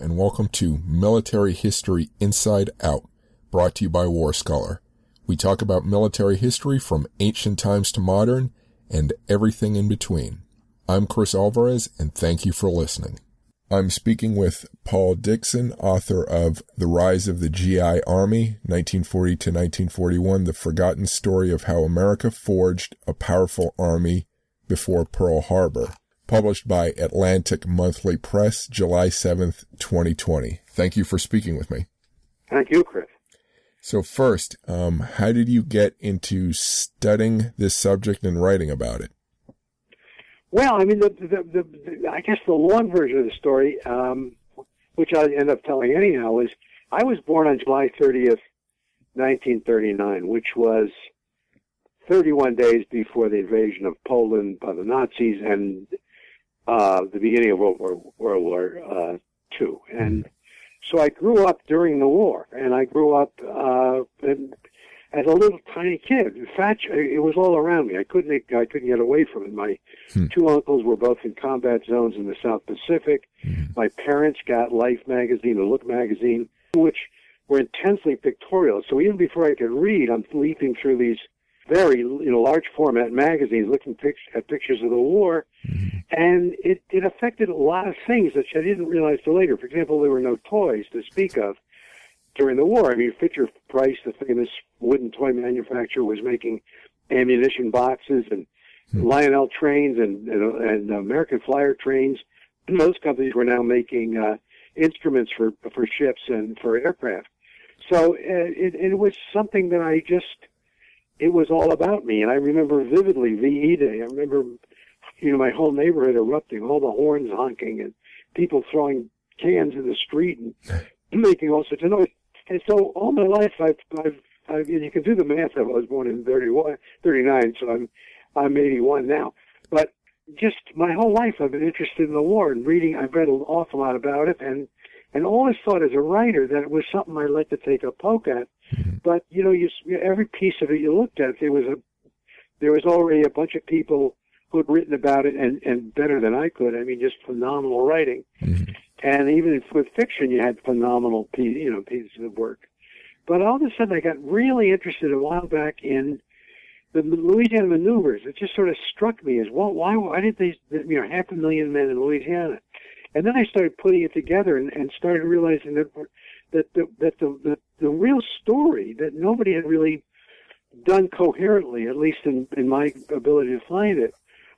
and welcome to Military History Inside Out, brought to you by War Scholar. We talk about military history from ancient times to modern and everything in between. I'm Chris Alvarez, and thank you for listening. I'm speaking with Paul Dickson, author of The Rise of the GI Army, 1940 to 1941, the forgotten story of how America forged a powerful army before Pearl Harbor published by Atlantic Monthly Press, July 7th, 2020. Thank you for speaking with me. Thank you, Chris. So first, um, how did you get into studying this subject and writing about it? Well, I mean, the, the, the, I guess the long version of the story, um, which I end up telling anyhow, is I was born on July 30th, 1939, which was 31 days before the invasion of Poland by the Nazis and uh, the beginning of World War World War uh, II, and so I grew up during the war, and I grew up uh, in, as a little tiny kid. In fact, it was all around me. I couldn't I couldn't get away from it. My hmm. two uncles were both in combat zones in the South Pacific. Hmm. My parents got Life magazine, or Look magazine, which were intensely pictorial. So even before I could read, I'm leaping through these very you know large format magazines, looking at pictures of the war, mm-hmm. and it it affected a lot of things that I didn't realize till later. For example, there were no toys to speak of during the war. I mean, Fisher Price, the famous wooden toy manufacturer, was making ammunition boxes and mm-hmm. Lionel trains and, and, and American Flyer trains. And those companies were now making uh, instruments for for ships and for aircraft. So uh, it, it was something that I just it was all about me. And I remember vividly VE Day. I remember, you know, my whole neighborhood erupting, all the horns honking, and people throwing cans in the street and making all sorts of noise. And so all my life, I've, I've, I've you can do the math. I was born in 31, 39, so I'm, I'm 81 now. But just my whole life, I've been interested in the war and reading. I've read an awful lot about it, and and always thought as a writer that it was something I'd like to take a poke at. Mm-hmm. But you know, you every piece of it you looked at, there was a there was already a bunch of people who had written about it and and better than I could. I mean, just phenomenal writing. Mm-hmm. And even with fiction, you had phenomenal you know pieces of work. But all of a sudden, I got really interested a while back in the Louisiana maneuvers. It just sort of struck me as well. Why? Why did they? You know, half a million men in Louisiana and then I started putting it together and, and started realizing that that the, that the, the the real story that nobody had really done coherently, at least in, in my ability to find it,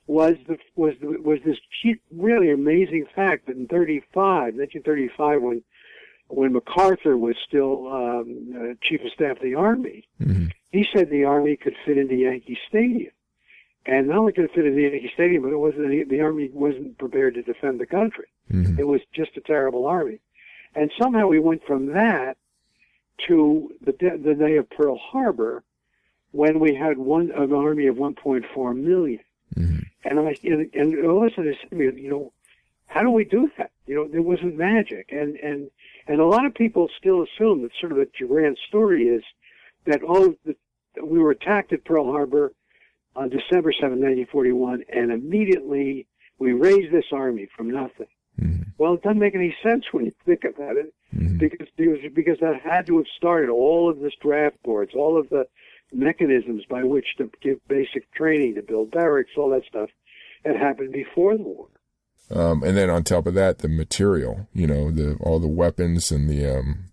was the was the, was this really amazing fact that in 35, 1935, when when MacArthur was still um, uh, chief of staff of the army, mm-hmm. he said the army could fit into Yankee Stadium. And not only could it fit in the Yankee Stadium, but it wasn't the army wasn't prepared to defend the country. Mm-hmm. It was just a terrible army. And somehow we went from that to the de- the day of Pearl Harbor, when we had one an army of 1.4 million. Mm-hmm. And I and, and all of a sudden, you know, how do we do that? You know, there wasn't magic, and and and a lot of people still assume that sort of the grand story is that oh, the, we were attacked at Pearl Harbor on December 7, 1941, and immediately we raised this army from nothing. Mm-hmm. Well, it doesn't make any sense when you think about it, mm-hmm. because, because because that had to have started all of this draft boards, all of the mechanisms by which to give basic training, to build barracks, all that stuff, had happened before the war. Um, and then on top of that, the material, you know, the all the weapons and the um,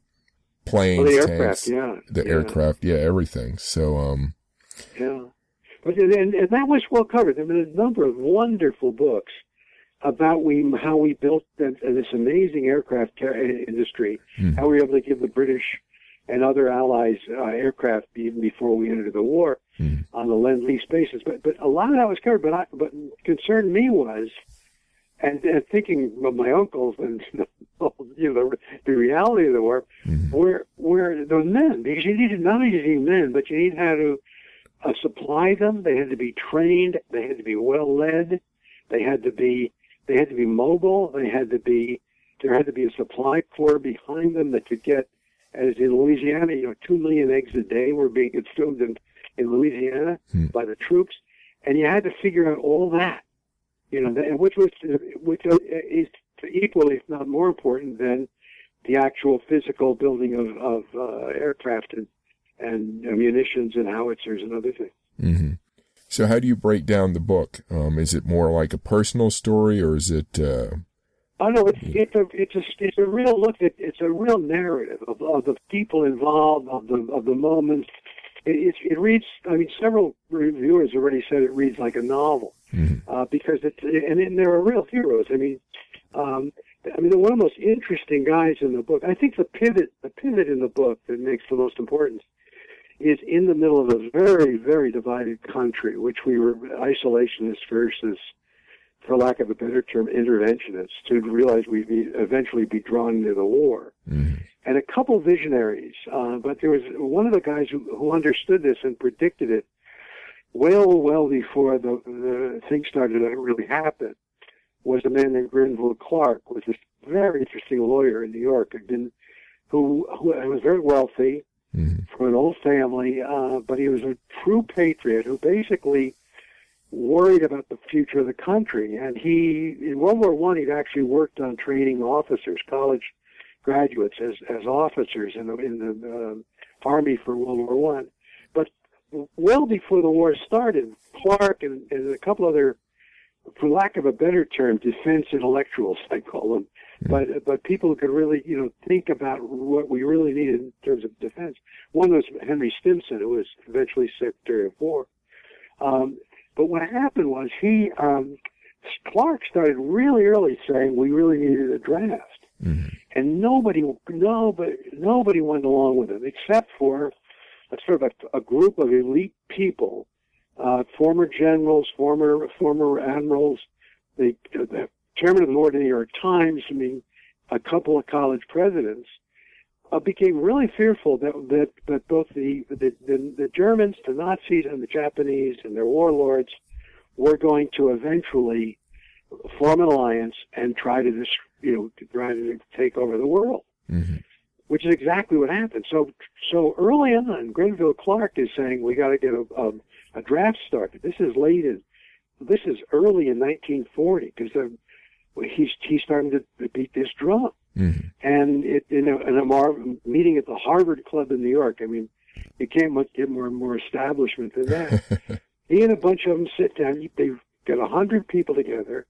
planes, well, the aircraft, tanks, yeah, the yeah. aircraft, yeah, everything. So, um, yeah. But and, and that was well covered. There have been a number of wonderful books about we how we built this amazing aircraft industry, mm. how we were able to give the British and other allies uh, aircraft even before we entered the war mm. on the lend lease basis. But but a lot of that was covered. But I, but concerned me was, and, and thinking of my uncles and you know the, the reality of the war, mm. were were the men because you needed not only you men, but you need how to uh, supply them. They had to be trained. They had to be well led. They had to be they had to be mobile. They had to be there had to be a supply corps behind them that could get, as in Louisiana, you know, two million eggs a day were being consumed in in Louisiana hmm. by the troops, and you had to figure out all that, you know, which was which is equally, if not more important than the actual physical building of, of uh, aircraft and, and munitions and howitzers and other things. Mm-hmm. So, how do you break down the book? Um, is it more like a personal story, or is it? Uh... Oh no, it's it's a it's a it's a real look at it's a real narrative of, of the people involved of the of the moments. It, it, it reads. I mean, several reviewers already said it reads like a novel mm-hmm. uh, because it's and, and there are real heroes. I mean, um, I mean, one of the most interesting guys in the book. I think the pivot the pivot in the book that makes the most importance is in the middle of a very, very divided country, which we were isolationists versus, for lack of a better term, interventionists, to realize we'd be, eventually be drawn into the war. Mm-hmm. And a couple visionaries, uh, but there was one of the guys who, who understood this and predicted it well, well before the, the thing started to really happen, was a man named Grenville Clark, was this very interesting lawyer in New York, had been, who, who was very wealthy, mm-hmm. from an old family, uh, but he was a true patriot who basically worried about the future of the country. And he, in World War One, he'd actually worked on training officers, college graduates, as as officers in the in the uh, army for World War One. But well before the war started, Clark and, and a couple other, for lack of a better term, defense intellectuals, I call them, but but people could really you know think about what we really needed in terms of defense. One was Henry Stimson, who was eventually Secretary of War. Um, but what happened was he um, Clark started really early saying we really needed a draft, mm-hmm. and nobody nobody nobody went along with him except for a sort of a, a group of elite people, uh, former generals, former former admirals, the, the chairman of the board of the New York Times, I mean, a couple of college presidents, uh, became really fearful that that, that both the, the, the the Germans, the Nazis, and the Japanese and their warlords were going to eventually form an alliance and try to just you know to try to take over the world, mm-hmm. which is exactly what happened. So so early on, Grenville Clark is saying we got to get a, a, a draft started. This is late in this is early in 1940 because he's he's starting to beat this drum. Mm-hmm. And it, in a, in a mar- meeting at the Harvard Club in New York, I mean, you can't much get more and more establishment than that. he and a bunch of them sit down. They get a hundred people together.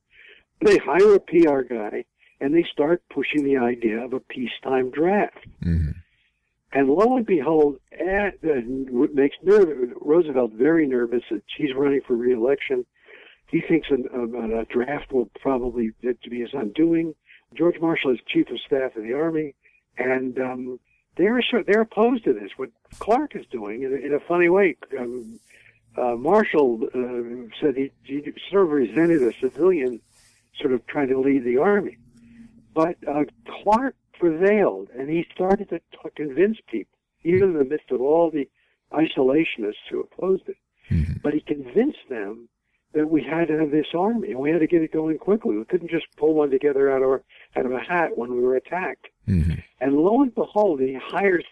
They hire a PR guy, and they start pushing the idea of a peacetime draft. Mm-hmm. And lo and behold, at, uh, makes Roosevelt very nervous that he's running for reelection he thinks a, a, a draft will probably be his undoing. George Marshall is chief of staff of the army, and um, they're they're opposed to this. What Clark is doing in a, in a funny way. Um, uh, Marshall uh, said he, he sort of resented a civilian sort of trying to lead the army, but uh, Clark prevailed, and he started to, to convince people, even in the midst of all the isolationists who opposed it. Mm-hmm. But he convinced them that we had to have this army and we had to get it going quickly. We couldn't just pull one together out of our, out of a hat when we were attacked. Mm-hmm. And lo and behold, he hires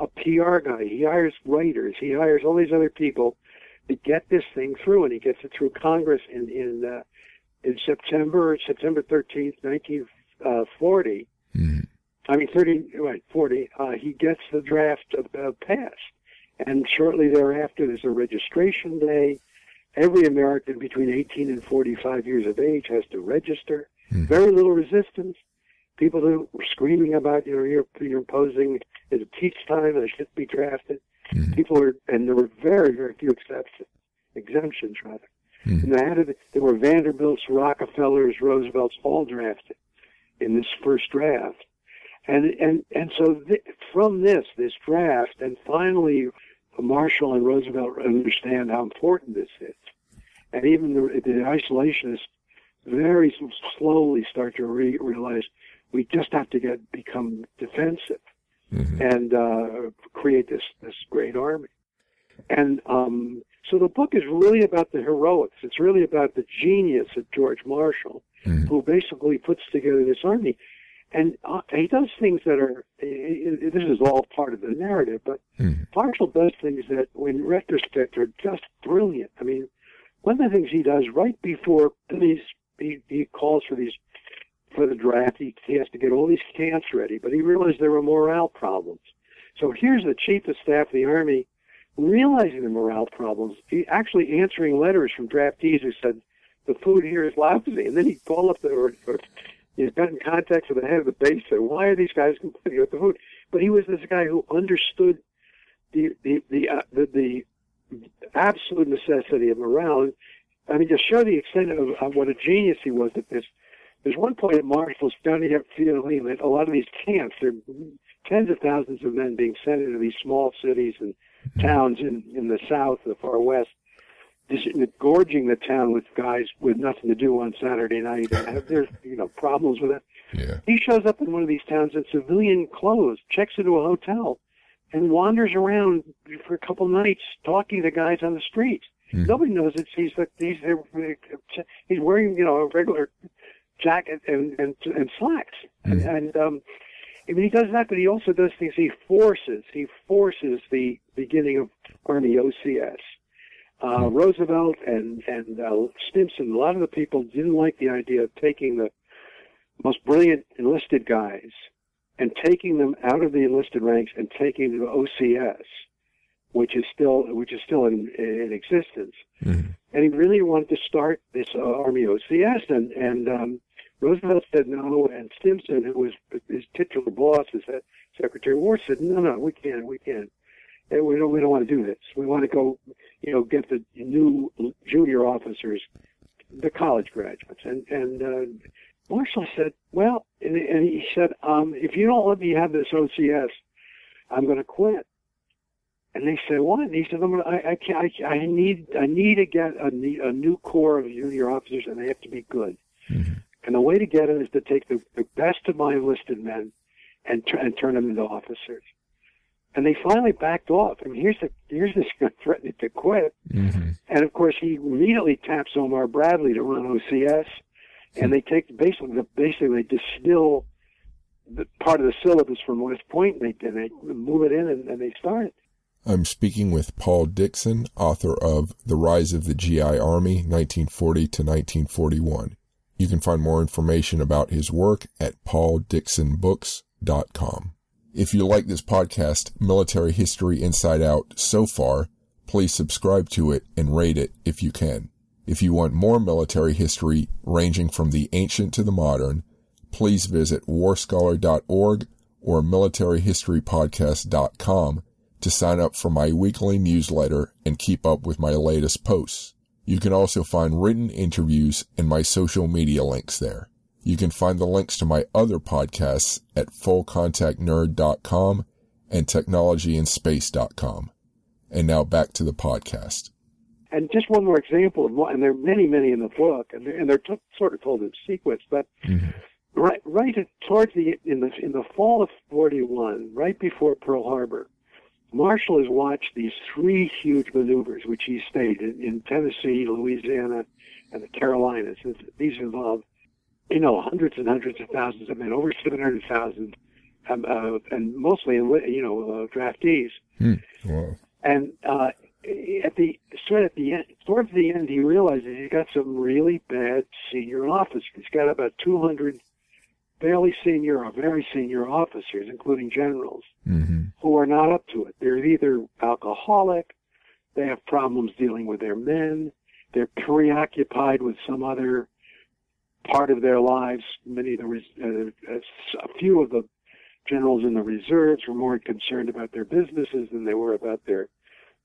a PR guy, he hires writers, he hires all these other people to get this thing through, and he gets it through Congress in in uh, in September September thirteenth, nineteen uh. Mm-hmm. I mean, thirty right forty. Uh, he gets the draft uh, passed, and shortly thereafter, there's a registration day every American between 18 and 45 years of age has to register. Mm-hmm. Very little resistance. People who were screaming about, you know, you're, you're imposing it's peace time and I shouldn't be drafted. Mm-hmm. People were, and there were very, very few exceptions, exemptions rather. Mm-hmm. And had, there were Vanderbilts, Rockefellers, Roosevelts, all drafted in this first draft. And, and, and so th- from this, this draft, and finally Marshall and Roosevelt understand how important this is. And even the, the isolationists very slowly start to re- realize we just have to get become defensive mm-hmm. and uh, create this this great army. And um, so the book is really about the heroics. It's really about the genius of George Marshall, mm-hmm. who basically puts together this army and uh, he does things that are. This is all part of the narrative, but mm. Marshall does things that, in retrospect, are just brilliant. I mean, one of the things he does right before these he, he calls for these for the draft. He, he has to get all these camps ready, but he realized there were morale problems. So here's the chief of staff of the army realizing the morale problems, he actually answering letters from draftees who said the food here is lousy, and then he called up the or, or he got in contact with the head of the base. Said, "Why are these guys complaining about the food?" But he was this guy who understood the the the uh, the, the absolute necessity of morale. I mean, to show the extent of, of what a genius he was at this, there's one point at Marshall's starting to feeling that a lot of these camps, there are tens of thousands of men being sent into these small cities and towns in, in the south, the far west, just gorging the town with guys with nothing to do on Saturday night and have their you know problems with that. Yeah. He shows up in one of these towns in civilian clothes, checks into a hotel, and wanders around for a couple nights talking to guys on the streets. Mhm. Nobody knows it's he's he's he's wearing you know a regular jacket and and, and slacks and, and um I mean, he does that, but he also does things. He forces, he forces the beginning of Army OCS. Uh, Roosevelt and and uh, Stimson, a lot of the people didn't like the idea of taking the most brilliant enlisted guys and taking them out of the enlisted ranks and taking them to OCS, which is still which is still in, in existence. Mhm. And he really wanted to start this uh, Army OCS, and and um, Roosevelt said no, and Stimson, who was his titular boss, his Secretary of War, said no, no, we can't, we can't. And we don't, we don't want to do this. We want to go, you know, get the new junior officers, the college graduates. And and uh, Marshall said, well, and, and he said, um, if you don't let me have this OCS, I'm going to quit. And they said, what? And he said, I'm gonna, I, I can't, I, I need, I need to get a, a new corps of junior officers, and they have to be good. Mhm. And the way to get it is to take the, the best of my enlisted men and, tr- and turn them into officers. And they finally backed off. I mean, here's the, here's this guy threatening to quit. Mhm. And of course, he immediately taps Omar Bradley to run OCS, and they take basically the, basically they distill the part of the syllabus from West Point, and they, and they move it in, and, and they start it. I'm speaking with Paul Dickson, author of The Rise of the GI Army, 1940 to 1941. You can find more information about his work at pauldicksonbooks.com. If you like this podcast, Military History Inside Out, so far, please subscribe to it and rate it if you can. If you want more military history ranging from the ancient to the modern, please visit warscholar.org or militaryhistorypodcast.com to sign up for my weekly newsletter and keep up with my latest posts. You can also find written interviews and my social media links there. You can find the links to my other podcasts at fullcontactnerd.com and technologyinspace.com. And now back to the podcast. And just one more example of one, and there are many, many in the book, and they're, and they're t- sort of told in sequence. But mm-hmm. right, right at, towards the in the in the fall of '41, right before Pearl Harbor, Marshall has watched these three huge maneuvers, which he staged in, in Tennessee, Louisiana, and the Carolinas. These involve, you know, hundreds and hundreds of thousands of men, over 700,000, um, uh, and mostly, you know, uh, draftees. Wow. And uh, at the sort at the end, towards the end, he realizes he's got some really bad senior officers. He's got about 200 fairly senior or very senior officers, including generals, hmm who are not up to it. They're either alcoholic, they have problems dealing with their men, they're preoccupied with some other part of their lives. Many of the uh, a few of the generals in the reserves were more concerned about their businesses than they were about their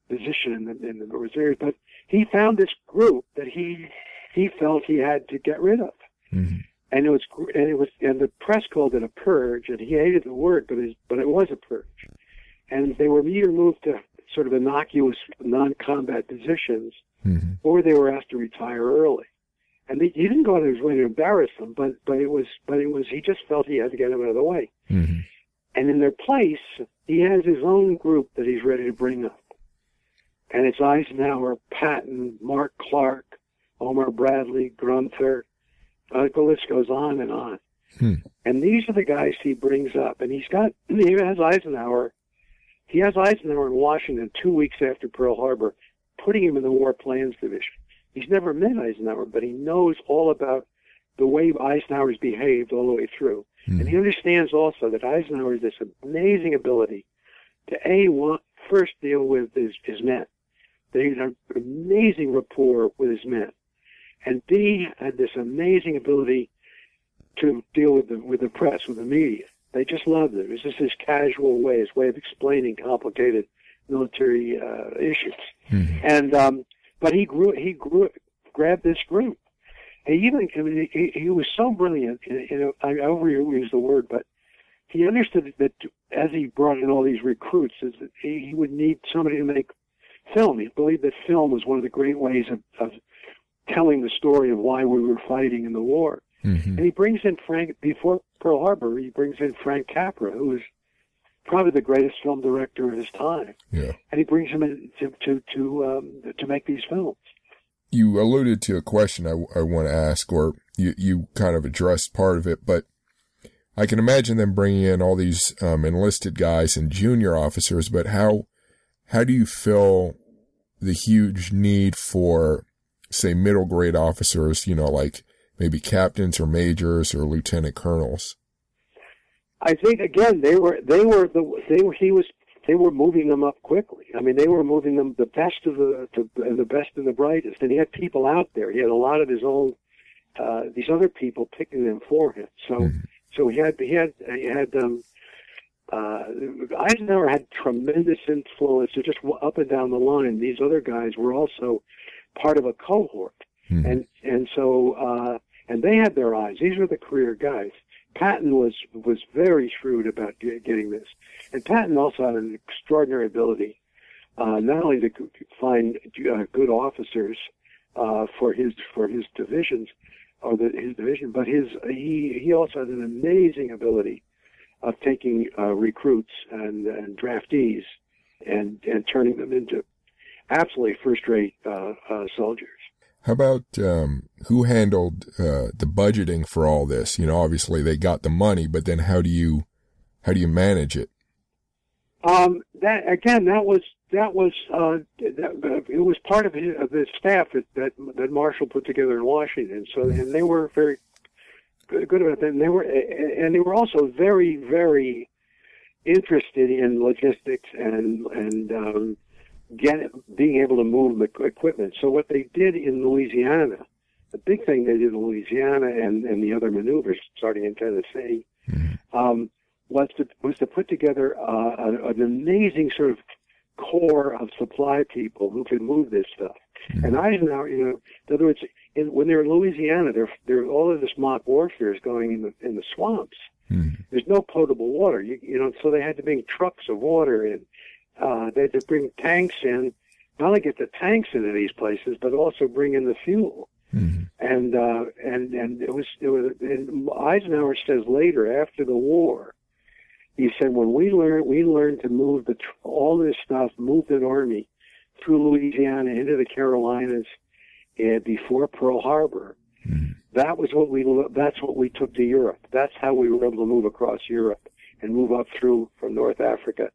position in the, in the reserves. But he found this group that he he felt he had to get rid of. Hmm and it was and it was and the press called it a purge, and he hated the word, but it, but it was a purge, and they were either moved to sort of innocuous non-combat positions, hmm or they were asked to retire early, and he, didn't go out of his way to embarrass them, but but it was but it was he just felt he had to get them out of the way, hmm and in their place he has his own group that he's ready to bring up, and it's Eisenhower, Patton, Mark Clark, Omar Bradley, Gruenther. Uh, the list goes on and on. Hmm. And these are the guys he brings up. And he's got, he has Eisenhower. He has Eisenhower in Washington two weeks after Pearl Harbor, putting him in the War Plans Division. He's never met Eisenhower, but he knows all about the way Eisenhower's behaved all the way through. Mm-hmm. And he understands also that Eisenhower has this amazing ability to A, want, first deal with his, his men. They had an amazing rapport with his men. And B, had this amazing ability to deal with the, with the press, with the media. They just loved it. It was just his casual way, his way of explaining complicated military uh, issues. Mhm. And um, but he grew, he grew, grabbed this group. He even I mean, he, he was so brilliant. You know, I overuse the word, but he understood that as he brought in all these recruits, is that he, he would need somebody to make film. He believed that film was one of the great ways of, of telling the story of why we were fighting in the war. Mhm. And he brings in Frank before Pearl Harbor. He brings in Frank Capra, who was probably the greatest film director of his time, Yeah. and he brings him in to to to, um, to make these films. You alluded to a question I, I want to ask, or you, you kind of addressed part of it, but I can imagine them bringing in all these um, enlisted guys and junior officers, but how, how do you fill the huge need for, say, middle grade officers, you know, like maybe captains or majors or lieutenant colonels? I think again they were they were the they were he was they were moving them up quickly. I mean they were moving them the best of the to, the best of the brightest, and he had people out there. He had a lot of his own uh, these other people picking them for him. So Mhm. so he had he had he had um, uh, Eisenhower had tremendous influence just up and down the line. These other guys were also part of a cohort Mhm. and and so uh, and they had their eyes. These were the career guys. Patton was was very shrewd about getting this, and Patton also had an extraordinary ability, uh, not only to find uh, good officers uh, for his for his divisions or the, his division, but his he he also had an amazing ability of taking uh, recruits and, and draftees and and turning them into absolutely first rate uh, uh, soldiers. How about um, who handled uh, the budgeting for all this? You know, obviously they got the money, but then how do you how do you manage it? Um, that again, that was that was uh, that, it was part of, his, of the staff that, that that Marshall put together in Washington. So and they were very good, good about that. And they were and they were also very very interested in logistics and and um, get being able to move the equipment. So what they did in Louisiana, the big thing they did in Louisiana and and the other maneuvers starting in Tennessee. Um, was to was to put together uh, an, an amazing sort of core of supply people who could move this stuff. And Eisenhower, you know, in other words, in, when they're in Louisiana, they're they're all of this mock warfare is going in the in the swamps. Mhm. There's no potable water, you, you know, so they had to bring trucks of water in. Uh, they had to bring tanks in, not only get the tanks into these places, but also bring in the fuel Mhm. and uh, and and it was it was and Eisenhower says later after the war, he said when we learned we learned to move the tr- all this stuff moved an army through Louisiana into the Carolinas and before Pearl Harbor. Mhm. That was what we that's what we took to Europe. That's how we were able to move across Europe and move up through from North Africa,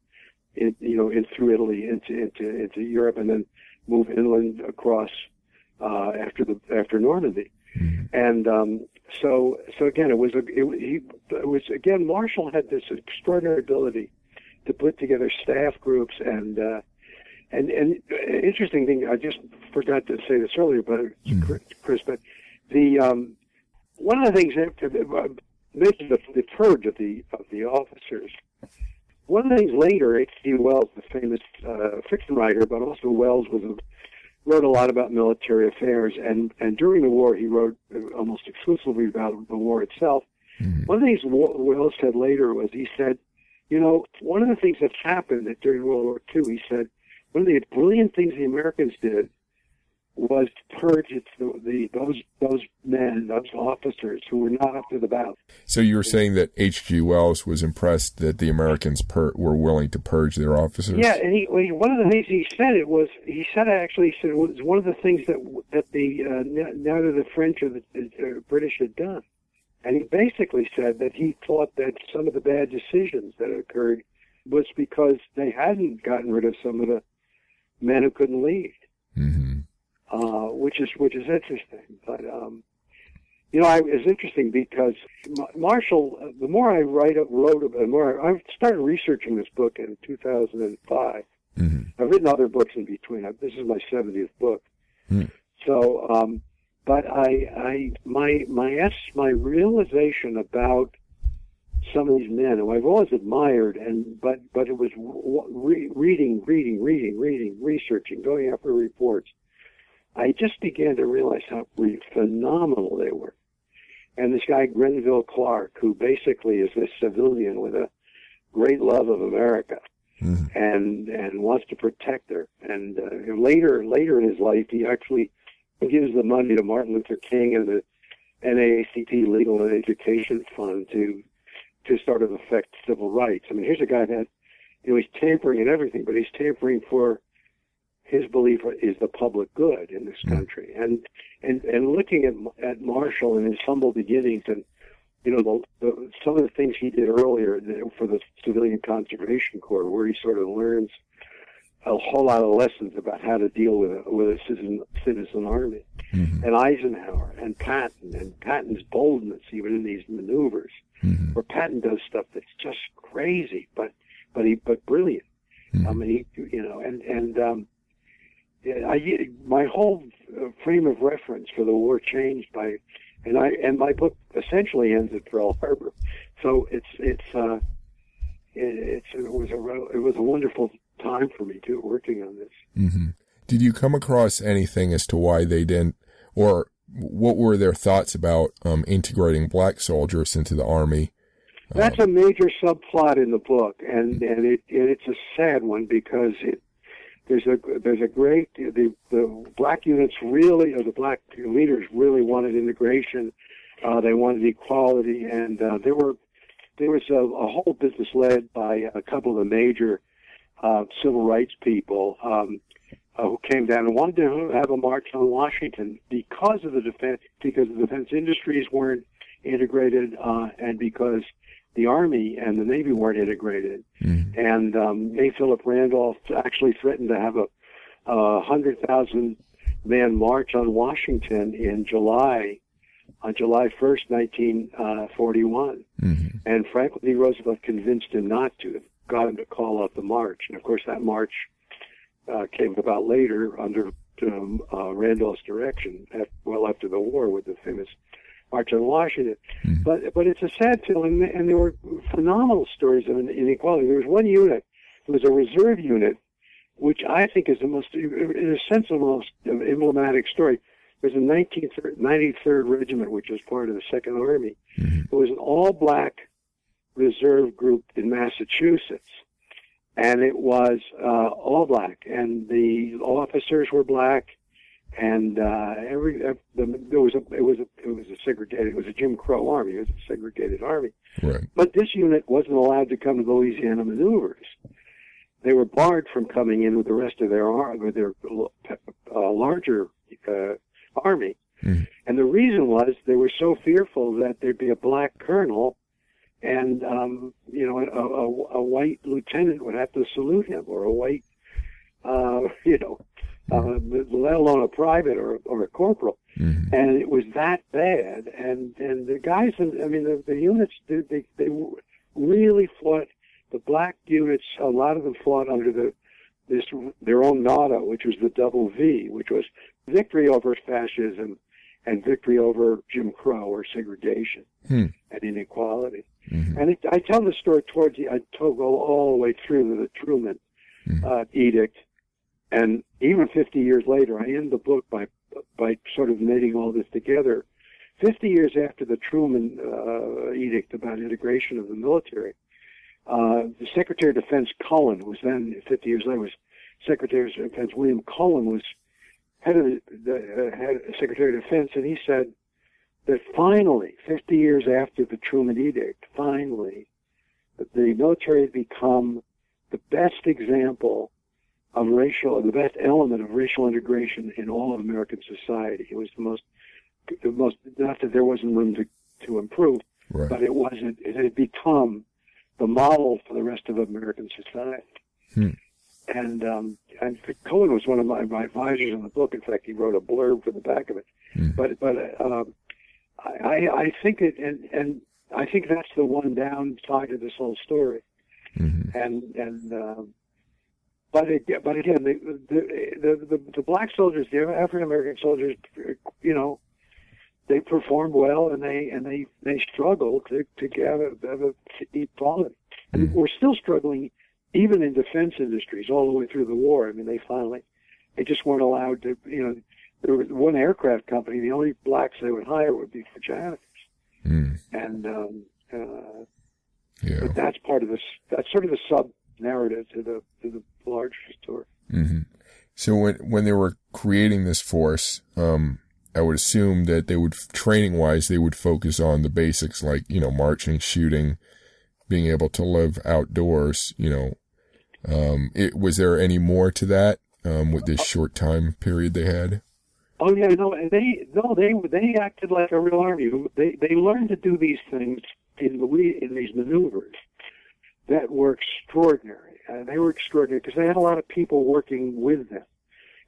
in, you know, in through Italy into into into Europe and then move inland across uh, after the after Normandy. Mhm. And um, so, so again, it was a, it, he, it was again Marshall had this extraordinary ability to put together staff groups and uh, and and interesting thing. I just forgot to say this earlier, but Mhm. Chris, but the um, one of the things that uh, making the, the purge of the of the officers. One of the things later, H.G. Wells, the famous uh, fiction writer, but also Wells was a wrote a lot about military affairs, and and during the war he wrote uh, almost exclusively about the war itself. Mhm. One of the things Wells said later was he said, you know, one of the things that's happened that during World War II, he said, one of the brilliant things the Americans did was to purge the, the those those men, those officers who were not up to the battle. So you were saying that H.G. Wells was impressed that the Americans per- were willing to purge their officers? Yeah, and he, one of the things he said it was he said actually he said it was one of the things that that the uh, neither the French or the uh, British had done, and he basically said that he thought that some of the bad decisions that occurred was because they hadn't gotten rid of some of the men who couldn't lead, hmm uh, which is which is interesting. But um, you know, I, it's interesting because Marshall. Uh, the more I write, wrote, the more I, I started researching this book in 2005. Mm-hmm. I've written other books in between. This is my 70th book. Mm. So, um, but I, I, my, my, my realization about some of these men who I've always admired, and but but it was re- reading, reading, reading, reading, researching, going after reports. I just began to realize how phenomenal they were. And this guy Grenville Clark, who basically is this civilian with a great love of America, mm-hmm. and and wants to protect her. And uh, later later in his life, he actually gives the money to Martin Luther King and the NAACP Legal and Education Fund to to sort of affect civil rights. I mean, here's a guy that, you know, he's tampering and everything, but he's tampering for his belief is the public good in this hmm. country. And and and looking at at Marshall and his humble beginnings, and you know, the, the, some of the things he did earlier for the Civilian Conservation Corps, where he sort of learns a whole lot of lessons about how to deal with a, with a citizen citizen army, mm-hmm. and Eisenhower and Patton and Patton's boldness even in these maneuvers mm-hmm. where Patton does stuff that's just crazy, but but he but brilliant. Mm-hmm. I mean, he, you know, and and um, I my whole uh, frame of reference for the war changed by, and I and my book essentially ends at Pearl Harbor, so it's it's uh, it, it's it was a it was a wonderful time for me too working on this. Mm-hmm. Did you come across anything as to why they didn't, or what were their thoughts about um, integrating black soldiers into the army? That's um, a major subplot in the book, and and it and it's a sad one because it there's a there's a great the the black units really or the black leaders really wanted integration, uh, they wanted equality, and uh, there were there was a, a whole business led by a couple of the major uh, civil rights people. Um, uh, who came down and wanted to have a march on Washington because of the defense, because the defense industries weren't integrated, uh, and because the Army and the Navy weren't integrated. Mm-hmm. And um, A. Philip Randolph actually threatened to have a, a hundred thousand man march on Washington in July, on July 1st, 1941. Mm-hmm. And Franklin D. Roosevelt convinced him not to, got him to call out the march. And of course, that march uh, came about later under um, uh, Randolph's direction, at, well after the war with the famous March on Washington. Mm-hmm. But but it's a sad tale, and, and there were phenomenal stories of inequality. There was one unit, it was a reserve unit, which I think is the most, in a sense, the most emblematic story. There's a 19th, 93rd Regiment, which was part of the Second Army. Mm-hmm. It was an all-black reserve group in Massachusetts and it was uh, all black, and the officers were black, and uh, every uh, the, there was a it was a it was a segregated it was a Jim Crow army, it was a segregated army. Right. But this unit wasn't allowed to come to the Louisiana maneuvers. They were barred from coming in with the rest of their with their uh, larger uh, army. Mm. And the reason was they were so fearful that there'd be a black colonel and um, you know, a, a, a, white lieutenant would have to salute him, or a white, uh, you know, uh, let alone a private or or a corporal. Mm-hmm. And it was that bad. And and the guys, I mean, the, the units, they, they they really fought. The black units, a lot of them fought under the this their own motto, which was the double V, which was victory over fascism and victory over Jim Crow or segregation hmm. and inequality. Mm-hmm. And it, I tell the story towards the, I go all the way through the Truman mm-hmm. uh, edict, and even 50 years later, I end the book by by sort of knitting all this together. 50 years after the Truman uh, edict about integration of the military, uh, the Secretary of Defense Cohen, was then 50 years later was Secretary of Defense William Cohen, was head of the, the uh, head Secretary of Defense, and he said that finally, 50 years after the Truman Edict, finally, the military had become the best example of racial, the best element of racial integration in all of American society. It was the most, the most, not that there wasn't room to, to improve, right. but it wasn't, it had become the model for the rest of American society. Hmm. And, um, and Cohen was one of my, my advisors in the book. In fact, he wrote a blurb for the back of it. Hmm. But, but, um, I, I think it, and, and I think that's the one downside of this whole story. Mm-hmm. And, and, um, but it, but again, the, the, the, the black soldiers, the African American soldiers, you know, they performed well and they, and they, they struggled to, to have a, have a equality. And Mhm. we're still struggling even in defense industries all the way through the war. I mean, they finally, they just weren't allowed to, you know, there was one aircraft company, the only blacks they would hire would be for janitors. Mm. And, um, uh, Yeah. but that's part of this, that's sort of the sub narrative to the, to the larger story. hmm So when when they were creating this force, um, I would assume that they would training wise they would focus on the basics like you know marching, shooting, being able to live outdoors. You know, um, it, was there any more to that um, with this short time period they had? Oh yeah, no, they no, they they acted like a real army. They they learned to do these things in the in these maneuvers that were extraordinary. Uh, they were extraordinary because they had a lot of people working with them,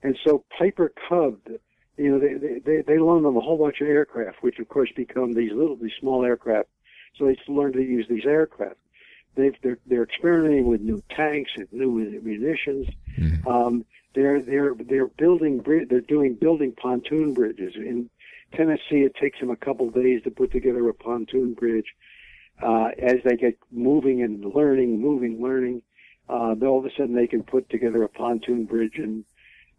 and so Piper Cub, you know, they they they, they loaned them a whole bunch of aircraft, which of course become these little these small aircraft. So they learned to use these aircraft. They've, they're they're experimenting with new tanks and new munitions. Mhm. Um, they're they're they're building they're doing building pontoon bridges in Tennessee. It takes them a couple of days to put together a pontoon bridge. Uh, as they get moving and learning, moving, learning, uh, all of a sudden they can put together a pontoon bridge in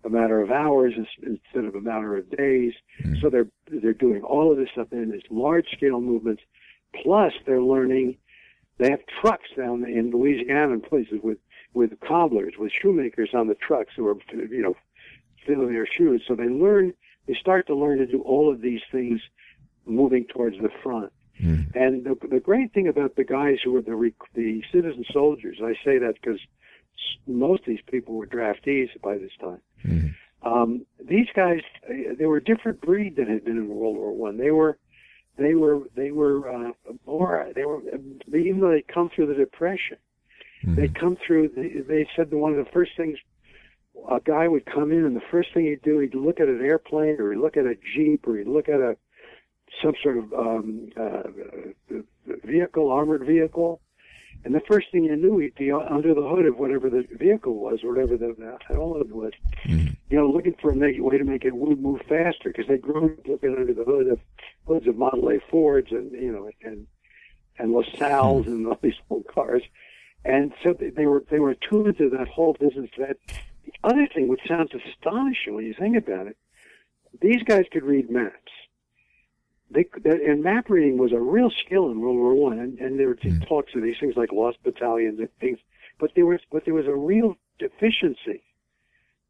a matter of hours instead of a matter of days. Mm. So they're they're doing all of this stuff in these large scale movements. Plus, they're learning. They have trucks down in Louisiana and places with with cobblers, with shoemakers on the trucks who are, you know, filling their shoes. So they learn, they start to learn to do all of these things moving towards the front. Mhm. And the, the great thing about the guys who were the, rec- the citizen soldiers, I say that because most of these people were draftees by this time. Mhm. Um, these guys, uh, they were a different breed than had been in World War One. They were, they were, they were uh, more. They were, even though they come through the depression, they Mhm. come through. They, they said that one of the first things a guy would come in, and the first thing he'd do, he'd look at an airplane, or he'd look at a jeep, or he'd look at a some sort of um, uh, vehicle, armored vehicle, and the first thing you knew, he'd be under the hood of whatever the vehicle was, or whatever the element was. Mhm. You know, looking for a make, way to make it move, faster, because they'd grown up looking under the hood of hoods of Model A Fords, and you know, and and LaSalle's and all these old cars. And so they, they were they were tuned to that whole business. That the other thing, which sounds astonishing when you think about it, these guys could read maps. They and map reading was a real skill in World War One, and, and there were Mm. talks of these things like lost battalions and things. But there was but there was a real deficiency.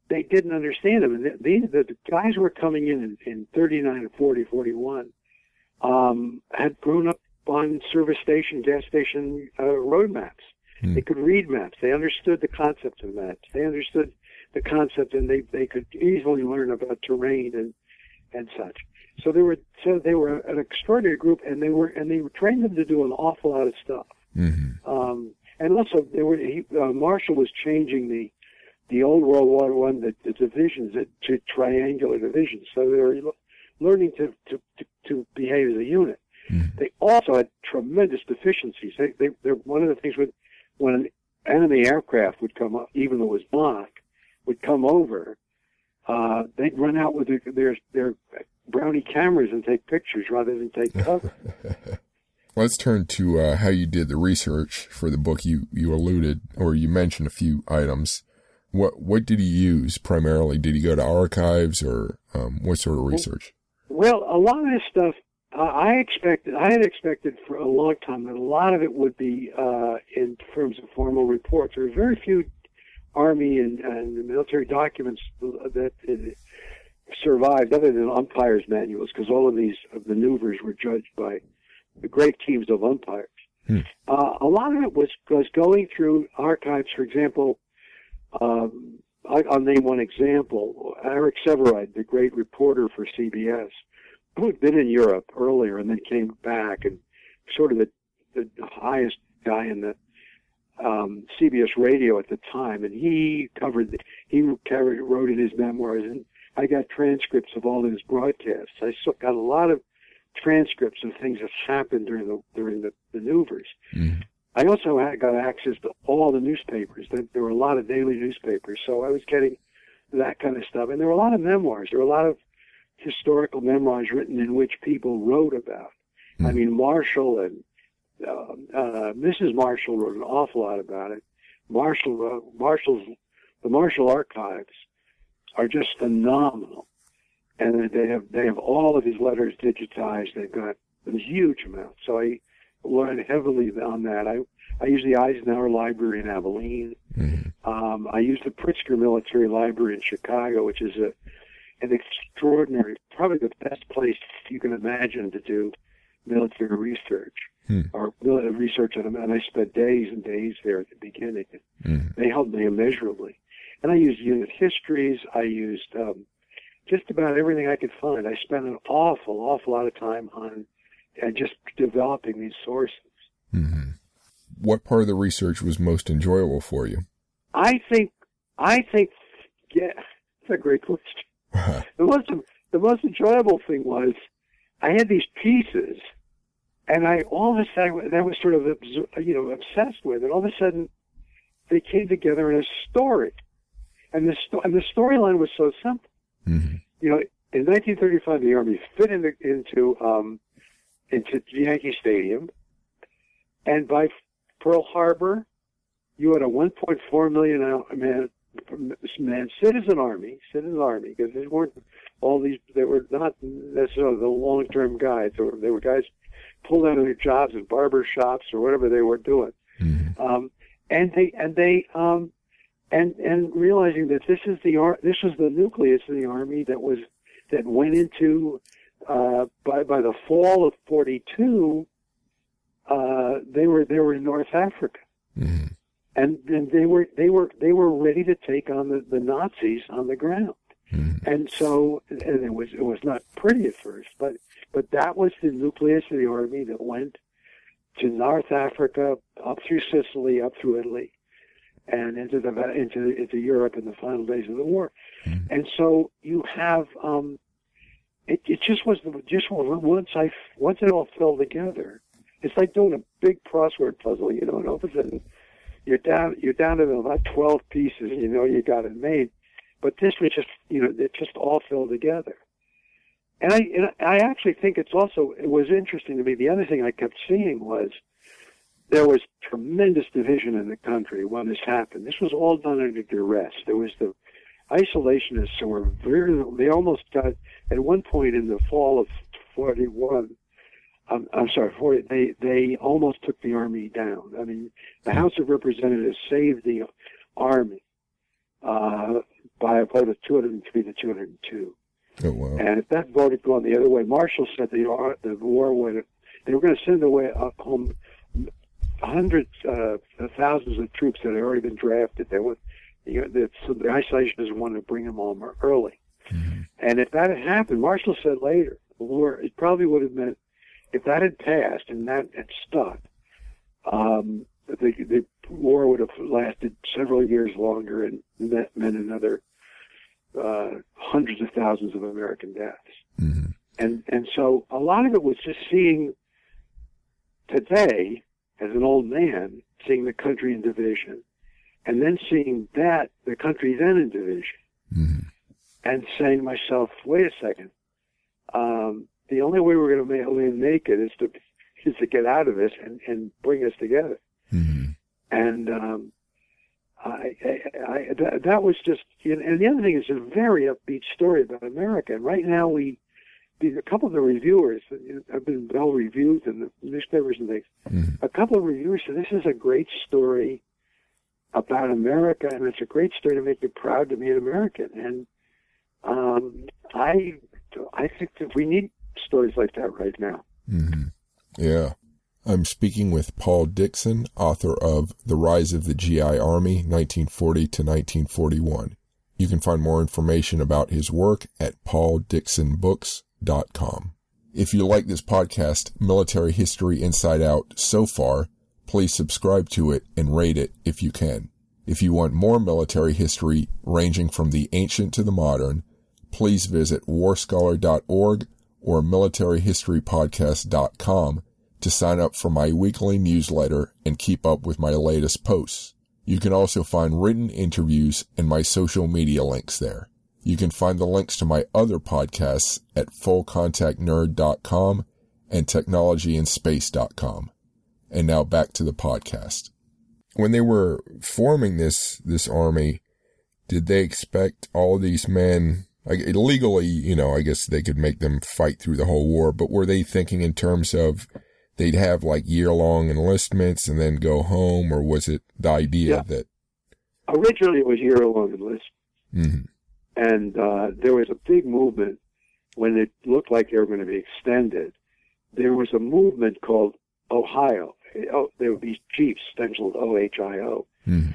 They didn't understand them, and the, the, the guys were coming in in, in 39 and 40, 41 um, had grown up on service station, gas station uh, road maps. Hmm. They could read maps. They understood the concept of maps. They understood the concept, and they they could easily learn about terrain and and such. So they were so they were an extraordinary group, and they were and they trained them to do an awful lot of stuff. Mhm. Um, and also, they were he, uh, Marshall was changing the the old World War One the, the divisions to triangular divisions. So they were learning to, to to to behave as a unit. Mhm. They also had tremendous deficiencies. They, they, they're one of the things with when an enemy aircraft would come up, even though it was mock, would come over. Uh, they'd run out with their, their their brownie cameras and take pictures rather than take cover. Let's turn to uh, how you did the research for the book. You you alluded or you mentioned a few items. What what did he use primarily? Did he go to archives or um, what sort of research? Well, a lot of this stuff I expected. I had expected for a long time that a lot of it would be uh, in terms of formal reports. There are very few army and, and military documents that uh, survived, other than umpires' manuals, because all of these maneuvers were judged by the great teams of umpires. Hmm. Uh, a lot of it was was going through archives. For example, um, I, I'll name one example. Eric Sevareid, the great reporter for CBS, who had been in Europe earlier and then came back and sort of the, the highest guy in the um, CBS radio at the time, and he covered, he carried, wrote in his memoirs, and I got transcripts of all his broadcasts. I got a lot of transcripts of things that happened during the during the maneuvers. Mhm. I also had got access to all the newspapers. There were a lot of daily newspapers, so I was getting that kind of stuff. And there were a lot of memoirs. There were a lot of historical memoirs written in which people wrote about. I Hmm. mean, Marshall and uh, uh, Mrs. Marshall wrote an awful lot about it. Marshall wrote, Marshall's the Marshall archives are just phenomenal, and they have they have all of his letters digitized. They've got a huge amount. So I learned heavily on that. I I use the Eisenhower Library in Abilene. Mhm. Um, I use the Pritzker Military Library in Chicago, which is a an extraordinary, probably the best place you can imagine to do military research Hmm. or military research on them. And I spent days and days there at the beginning. Mhm. They helped me immeasurably. And I used unit histories. I used um, just about everything I could find. I spent an awful, awful lot of time on and just developing these sources. Mhm. What part of the research was most enjoyable for you? I think, I think, yeah, that's a great question. the most the most enjoyable thing was I had these pieces, and I all of a sudden that was sort of you know obsessed with, and all of a sudden they came together in a story, and the sto- and the storyline was so simple. Mhm. You know, in 1935, the Army fit into into um, into Yankee Stadium, and by Pearl Harbor, you had a 1.4 million out- man man citizen army, citizen army, because they weren't all these. They were not necessarily the long term guys. They were, they were guys pulled out of their jobs in barber shops or whatever they were doing Mhm. um, and they and they um, and and realizing that this is the ar- this was the nucleus of the army that was that went into uh, by by the fall of '42, uh, they were they were in North Africa, Mhm. and and they were they were they were ready to take on the, the Nazis on the ground. Mhm. And so, and it was it was not pretty at first, but but that was the nucleus of the army that went to North Africa, up through Sicily, up through Italy, and into the into into Europe in the final days of the war. Mhm. And so you have um, it. It just was the just once I once it all fell together. It's like doing a big crossword puzzle, you know, and all of a sudden you're down you're down to about twelve pieces. You know, you got it made. But this was just, you know, it just all fell together. And I, and I actually think it's also, it was interesting to me. The other thing I kept seeing was there was tremendous division in the country when this happened. This was all done under duress. There was the isolationists who were very, they almost got, at one point in the fall of 41, I'm, I'm sorry, 40, they, they almost took the army down. I mean, the House of Representatives saved the army uh, by vote of 203 to 202. Oh wow. And if that vote had gone the other way, Marshall said the the war would they were going to send away up home hundreds, uh, thousands of troops that had already been drafted. They would, you know, the, so the isolationists wanted to bring them home early. Mhm. And if that had happened, Marshall said later, the war it probably would have meant if that had passed and that had stuck, um, the the war would have lasted several years longer and that meant another uh, hundreds of thousands of American deaths. Mhm. And and so a lot of it was just seeing today as an old man, seeing the country in division, and then seeing that the country then in division, Mhm. and saying to myself, wait a second, um, the only way we're going to make it is to is to get out of this and, and bring us together. Mhm. And um, I, I, I that, that was just, and the other thing is a very upbeat story about America. And right now we, a couple of the reviewers have been well reviewed in the newspapers and things. Mhm. A couple of reviewers said this is a great story about America, and it's a great story to make you proud to be an American. And um, I, I think that we need stories like that right now. Mhm. Yeah. I'm speaking with Paul Dickson, author of The Rise of the GI Army, 1940 to 1941. You can find more information about his work at pauldicksonbooks.com. If you like this podcast, Military History Inside Out, so far, please subscribe to it and rate it if you can. If you want more military history ranging from the ancient to the modern, please visit warscholar.org or militaryhistorypodcast.com to sign up for my weekly newsletter and keep up with my latest posts. You can also find written interviews and my social media links there. You can find the links to my other podcasts at fullcontactnerd.com and technologyinspace.com. And now back to the podcast. When they were forming this, this army, did they expect all these men, like, legally, you know, I guess they could make them fight through the whole war, but were they thinking in terms of they'd have like year long enlistments and then go home, or was it the idea Yeah. that, Originally, it was year long enlist, Mhm. And uh, there was a big movement when it looked like they were going to be extended. There was a movement called Ohio. Oh, there would be Chiefs, stenciled O H I O, Mhm.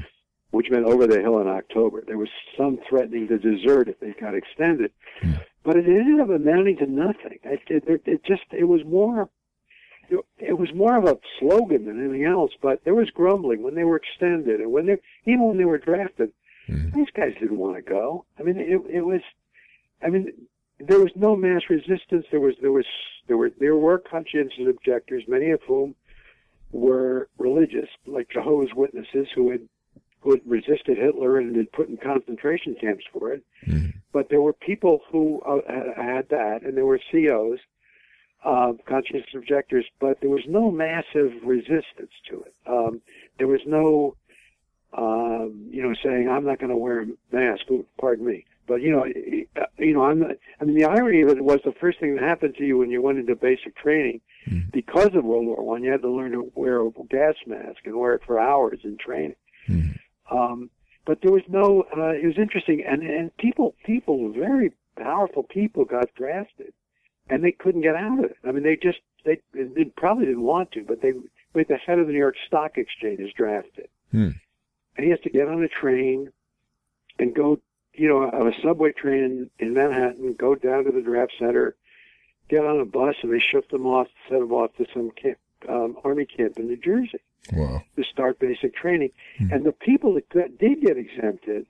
which meant over the hill in October. There was some threatening to desert if they got extended, Hmm. but it ended up amounting to nothing. It, it, it just it was more. It was more of a slogan than anything else, but there was grumbling when they were extended, and when they even when they were drafted. Mhm. These guys didn't want to go. I mean, it, it was. I mean, there was no mass resistance. There was there was there were there were conscientious objectors, many of whom were religious, like Jehovah's Witnesses, who had who had resisted Hitler and had put in concentration camps for it. Mhm. But there were people who uh, had that, and there were COs, uh, conscientious objectors, but there was no massive resistance to it. Um, there was no, um, you know, saying I'm not going to wear a mask. Pardon me, but you know, uh, you know, I'm. Not, I mean, the irony of it was the first thing that happened to you when you went into basic training, Mhm. because of World War One, you had to learn to wear a gas mask and wear it for hours in training. Mhm. Um, but there was no. Uh, it was interesting, and and people, people, very powerful people got drafted, and they couldn't get out of it. I mean, they just they, they probably didn't want to, but they. But the head of the New York Stock Exchange is drafted, Hmm. And he has to get on a train and go, you know, on a subway train in, in Manhattan, go down to the draft center, get on a bus, and they ship them off, send them off to some camp, um, army camp in New Jersey Wow. to start basic training. Hmm. And the people that did get exempted,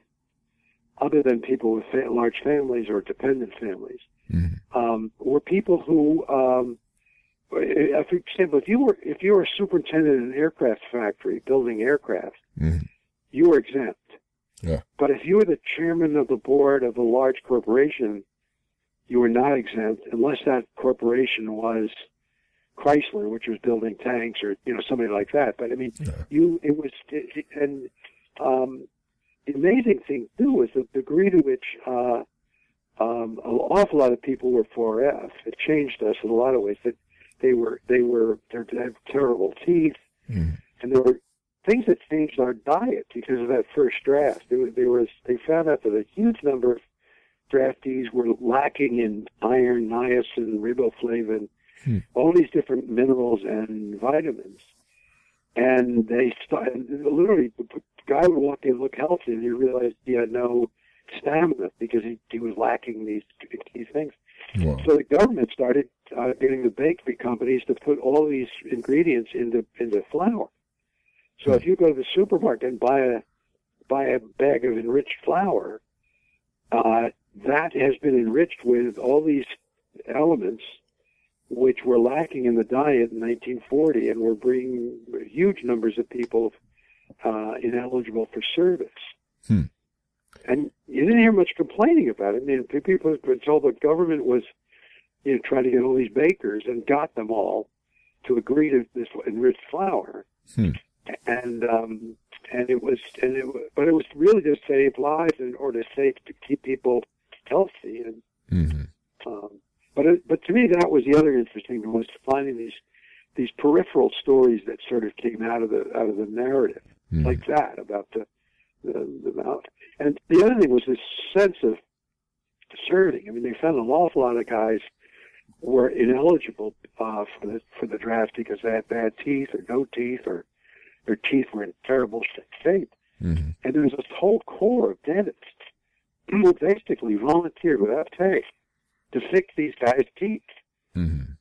other than people with fa- large families or dependent families, Mhm. um, were people who, um, uh, for example, if you were if you were a superintendent in an aircraft factory building aircraft, Mhm. You were exempt. Yeah. But if you were the chairman of the board of a large corporation, you were not exempt unless that corporation was Chrysler, which was building tanks, or you know somebody like that. But I mean, Yeah. you it was it, and um, the amazing thing too was the degree to which uh, um, an awful lot of people were 4F. It changed us in a lot of ways. That they were they were they had terrible teeth, Mhm. and there were things that changed our diet because of that first draft. There was, there was they found out that a huge number of draftees were lacking in iron, niacin, riboflavin, Hmm. all these different minerals and vitamins. And they started literally the guy would walk in look healthy, and he realized he had no stamina because he, he was lacking these key things. Wow. So the government started uh, getting the bakery companies to put all these ingredients into into flour. So if you go to the supermarket and buy a buy a bag of enriched flour, uh, that has been enriched with all these elements which were lacking in the diet in 1940, and were bringing huge numbers of people uh, ineligible for service. Hmm. And you didn't hear much complaining about it. I mean, people have been told the government was, you know, trying to get all these bakers and got them all to agree to this enriched flour. Hmm. And um, and it was and it but it was really to save lives and or to save to keep people healthy and Mhm. um, but it, but to me that was the other interesting was finding these these peripheral stories that sort of came out of the out of the narrative Mhm. like that about the the, the mount. And the other thing was this sense of serving. I mean, they found an awful lot of guys were ineligible uh, for the for the draft because they had bad teeth or no teeth or their teeth were in terrible shape. Mhm. And there was this whole core of dentists who basically volunteered without pay to fix these guys' teeth Mhm.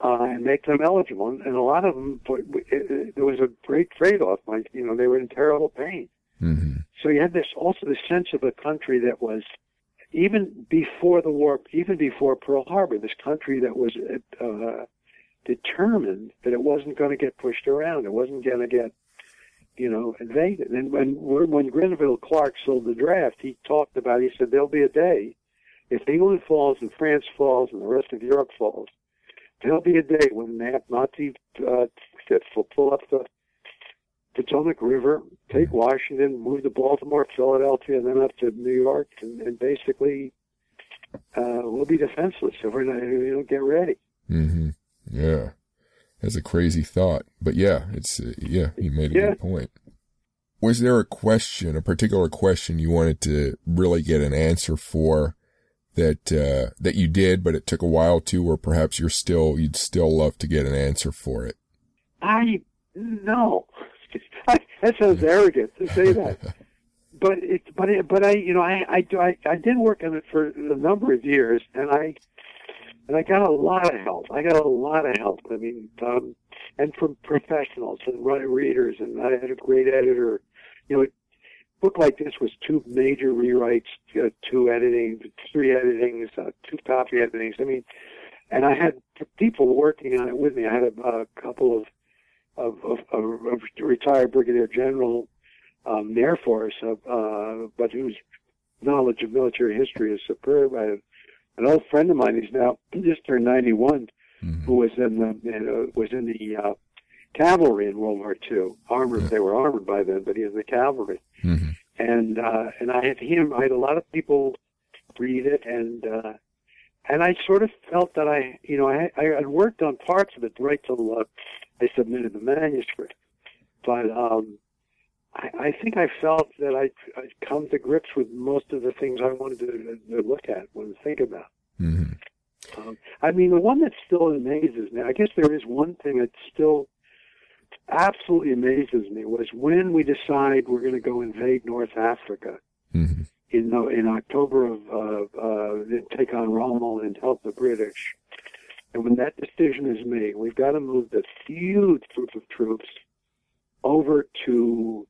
uh, and make them eligible. And, and a lot of them, but it, it, there was a great trade-off. Like you know, they were in terrible pain. Mhm. So you had this also the sense of a country that was even before the war, even before Pearl Harbor, this country that was uh, determined that it wasn't going to get pushed around, it wasn't going to get, you know, invaded. And when when Grenville Clark sold the draft, he talked about. He said there'll be a day if England falls and France falls and the rest of Europe falls, there'll be a day when the Nazi uh, will pull up the Potomac River, take Washington, move to Baltimore, Philadelphia, and then up to New York, and, and basically uh, we'll be defenseless if we're not, you know, get ready. Mm-hmm. Yeah, that's a crazy thought, but yeah, it's uh, yeah, you made a yeah. good point. Was there a question, a particular question you wanted to really get an answer for that uh, that you did, but it took a while to, or perhaps you're still you'd still love to get an answer for it? I no, that sounds arrogant to say that. but it, but it, but I, you know, I, I, I, I did work on it for a number of years, and I, and I got a lot of help. I got a lot of help. I mean, um, and from professionals and readers, and I had a great editor. You know, a book like this was two major rewrites, uh, two editing, three editings, uh, two copy editings. I mean, and I had people working on it with me. I had a, a couple of of, of, of retired brigadier general um, the Air Force, uh, but whose knowledge of military history is superb. I have an old friend of mine, he's now just turned 91, mm-hmm. who was in the uh, was in the uh, cavalry in World War II. Armored, yeah. they were armored by then, but he was in the cavalry. Mm-hmm. And uh, and I had him. I had a lot of people read it, and uh, and I sort of felt that I, you know, I I had worked on parts of it right till uh, I submitted the manuscript. But um, I, I think I felt that I'd, I'd come to grips with most of the things I wanted to, to look at, wanted to think about. Mm-hmm. Um, I mean, the one that still amazes me, I guess there is one thing that still absolutely amazes me, was when we decide we're going to go invade North Africa. Mm-hmm. In, in October of uh, uh, take on Rommel and help the British, and when that decision is made, we've got to move this huge group of troops over to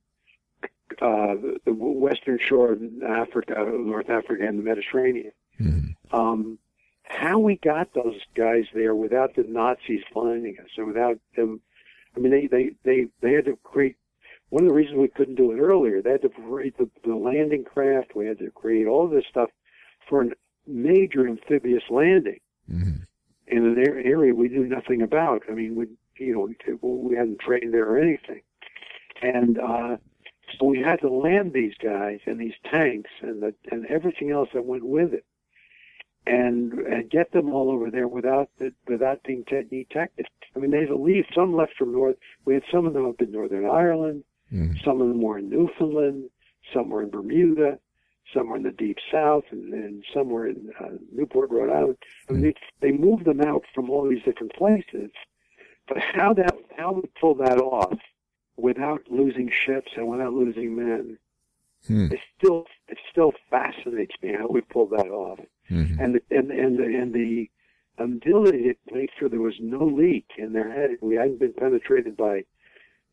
uh, the western shore of Africa, North Africa, and the Mediterranean. Mm-hmm. Um, how we got those guys there without the Nazis finding us, or without them, I mean, they they they they had to create. One of the reasons we couldn't do it earlier, they had to create the, the landing craft. We had to create all this stuff for a major amphibious landing. Mm-hmm in an area we knew nothing about. I mean, we you know we hadn't trained there or anything, and uh, so we had to land these guys and these tanks and the, and everything else that went with it, and and get them all over there without the, without being detected. I mean, they had to leave. Some left from north. We had some of them up in Northern Ireland. Mm. Some of them were in Newfoundland. Some were in Bermuda Some were in the deep south, and, and some were in uh, Newport, Rhode Island. I mean, they, they moved them out from all these different places. But how that how we pull that off without losing ships and without losing men, hmm. it still it still fascinates me how we pulled that off. Mm-hmm. And the, and and the, and the ability to make sure there was no leak in their head. We hadn't been penetrated by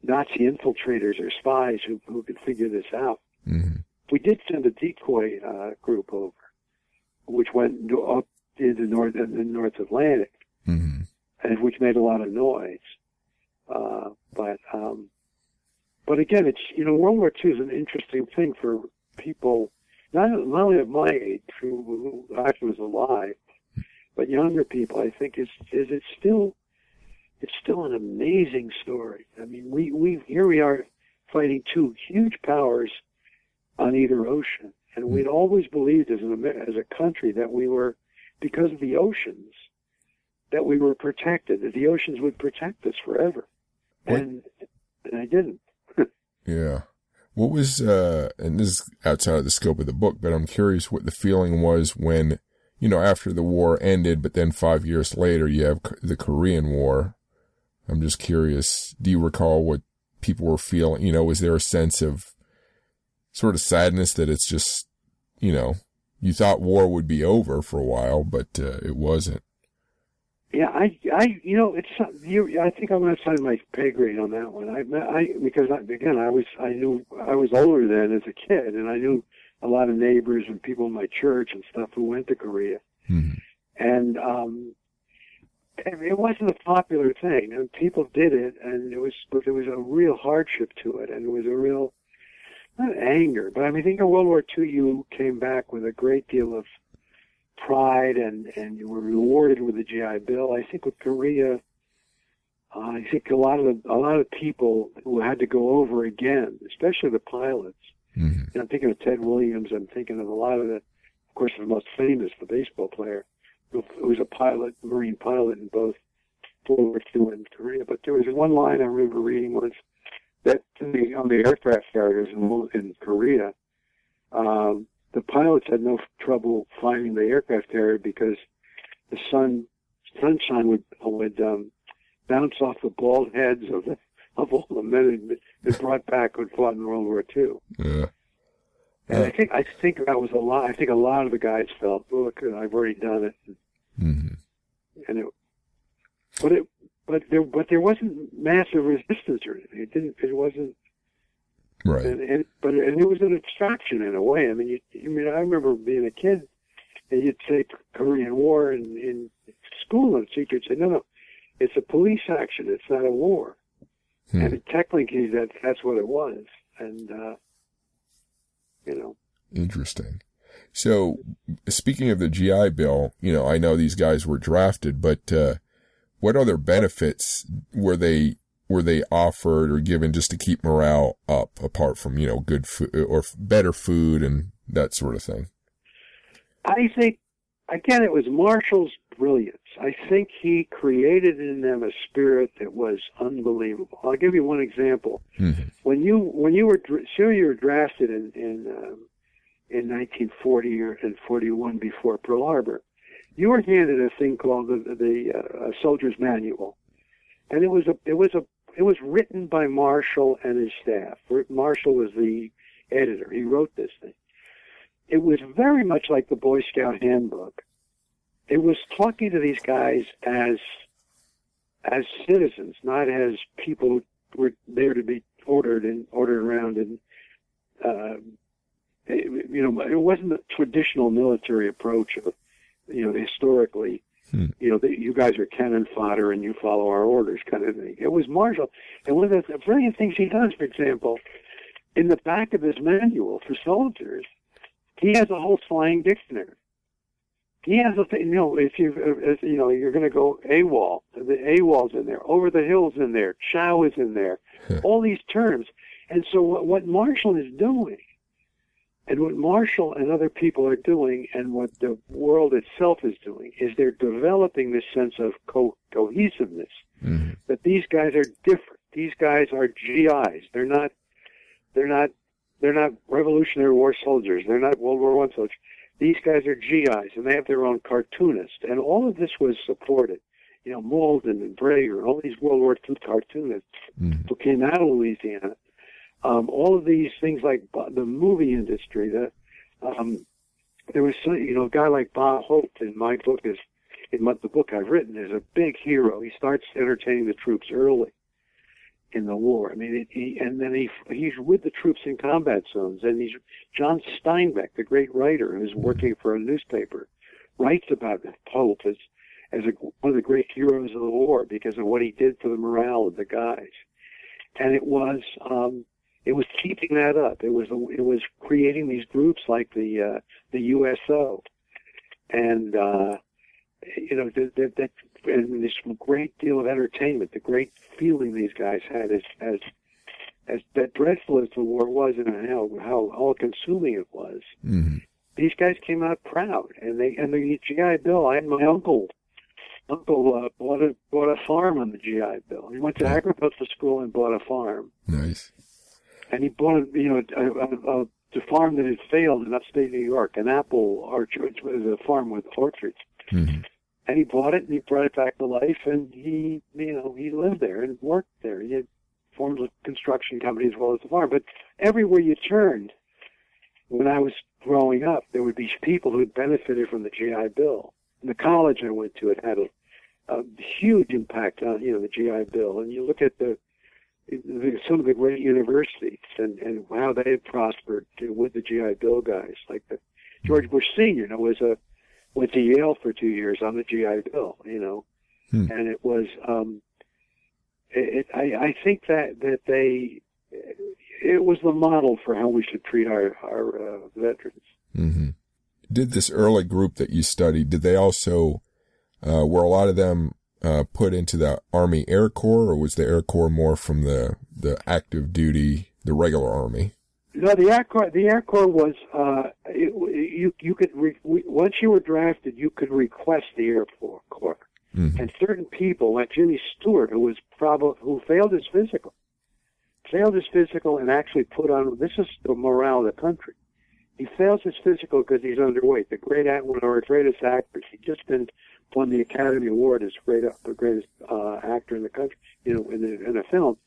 Nazi infiltrators or spies who who could figure this out. Mm-hmm we did send a decoy uh, group over, which went up into north in the North Atlantic, mm-hmm. and which made a lot of noise. Uh, but um, but again, it's you know World War II is an interesting thing for people not not only of my age who, who actually was alive, but younger people. I think is is it's still it's still an amazing story. I mean, we we here we are fighting two huge powers on either ocean. And we'd hmm. always believed as an as a country that we were, because of the oceans, that we were protected. That the oceans would protect us forever, what? and and I didn't. Yeah. What was uh, and this is outside of the scope of the book, but I'm curious what the feeling was when, you know, after the war ended, but then five years later you have the Korean War. I'm just curious. Do you recall what people were feeling? You know, was there a sense of sort of sadness that it's just, you know, you thought war would be over for a while, but uh, it wasn't. Yeah, I, I, you know, it's you. I think I'm going to sign my pay grade on that one. I, I, because I, again, I was, I knew I was older then as a kid, and I knew a lot of neighbors and people in my church and stuff who went to Korea, hmm and um, it wasn't a popular thing. And people did it, and it was but there was a real hardship to it, and it was a real not anger, but I mean, I think in World War II you came back with a great deal of pride, and and you were rewarded with the GI Bill. I think with Korea. Uh, I think a lot of the, a lot of people who had to go over again, especially the pilots, hmm and I'm thinking of Ted Williams. I'm thinking of a lot of the, of course, the most famous, the baseball player, who, who was a pilot, Marine pilot in both World War II and Korea. But there was one line I remember reading once that to the, on the aircraft carriers in, in Korea, um, the pilots had no trouble finding the aircraft carrier because the sun sunshine would would um, bounce off the bald heads of the, of all the men who'd brought back who'd fought in World War II. Yeah. And I think I think that was a lot. I think a lot of the guys felt, look, I've already done it, hmm and it, but it, but there, but there wasn't massive resistance or anything. It didn't. It wasn't. Right. And, and but and it was an abstraction in a way. I mean, you, I mean, I remember being a kid, and you'd say Korean War in in school, and teachers would say, no, no, it's a police action. It's not a war. Hmm. And technically, that that's what it was. And uh, you know, Interesting. So, speaking of the GI Bill, you know, I know these guys were drafted, but uh, what other benefits were they were they offered or given just to keep morale up, apart from you know good food or better food and that sort of thing? I think again, it was Marshall's brilliance. I think he created in them a spirit that was unbelievable. I'll give you one example. Mhm. When you when you were sure you were drafted in in um, in 1940 or in 41 before Pearl Harbor, you were handed a thing called the the uh, soldier's manual, and it was a it was a it was written by Marshall and his staff. Marshall was the editor. He wrote this thing. It was very much like the Boy Scout handbook. It was talking to these guys as as citizens, not as people who were there to be ordered and ordered around and uh, you know, it wasn't the traditional military approach of, you know, historically, Hmm. you know, that you guys are cannon fodder and you follow our orders kind of thing. It was Marshall. And one of the brilliant things he does, for example, in the back of his manual for soldiers, he has a whole slang dictionary. He has a thing, you know, if you, if, you know, you're going to go AWOL, the AWOL's in there, over the hills in there, chow is in there, all these terms. And so what, what Marshall is doing and what Marshall and other people are doing, and what the world itself is doing, is they're developing this sense of co- cohesiveness. Mhm. That these guys are different. These guys are GIs. They're not. They're not. They're not Revolutionary War soldiers. They're not World War One soldiers. These guys are GIs, and they have their own cartoonist. And all of this was supported. You know, Mauldin and Breger, all these World War II cartoonists Mhm. who came out of Louisiana. Um, all of these things like the movie industry, the um, there was you know a guy like Bob Hope in my book is in my, the book I've written is a big hero. He starts entertaining the troops early in the war. I mean, it, he, and then he he's with the troops in combat zones, and he's John Steinbeck, the great writer who's working for a newspaper, writes about Pope as as a, one of the great heroes of the war because of what he did for the morale of the guys, and it was. Um, it was keeping that up. It was it was creating these groups like the uh, the USO, and uh, you know that that, that and this great deal of entertainment, the great feeling these guys had as as as that dreadful as the war was and how how all consuming it was. Mhm. These guys came out proud, and they and the GI Bill. I had my uncle. Uncle uh, bought a bought a farm on the GI Bill. He went to agricultural school and bought a farm Nice. And he bought you know a, a, a, a farm that had failed in upstate New York, an apple orchard. It was a farm with orchards, Mhm. and he bought it and he brought it back to life, and he you know he lived there and worked there. He had formed a construction company as well as the farm. But everywhere you turned, when I was growing up, there would be people who had benefited from the GI Bill. And the college I went to, it had a, a huge impact on you know the GI Bill. And you look at the some of the great universities and, and how they had prospered with the GI Bill guys. Like the George Bush Senior, you know, was a went to Yale for two years on the GI Bill, you know, hmm. and it was. um it, it, I, I think that that they it was the model for how we should treat our our uh, veterans. Mm-hmm. Did this early group that you studied? Did they also uh, were a lot of them uh, put into the Army Air Corps, or was the Air Corps more from the the active duty, the regular Army? No, the Air Corps. The Air Corps was uh, it, you. You could re, once you were drafted, you could request the Air Corps, mm-hmm. and certain people, like Jimmy Stewart, who was probably who failed his physical, failed his physical, and actually put on. This is the morale of the country. He fails his physical because he's underweight. The great one of our greatest actors. He just been won the Academy Award as great, the greatest uh, actor in the country, you know, in, the, in a film.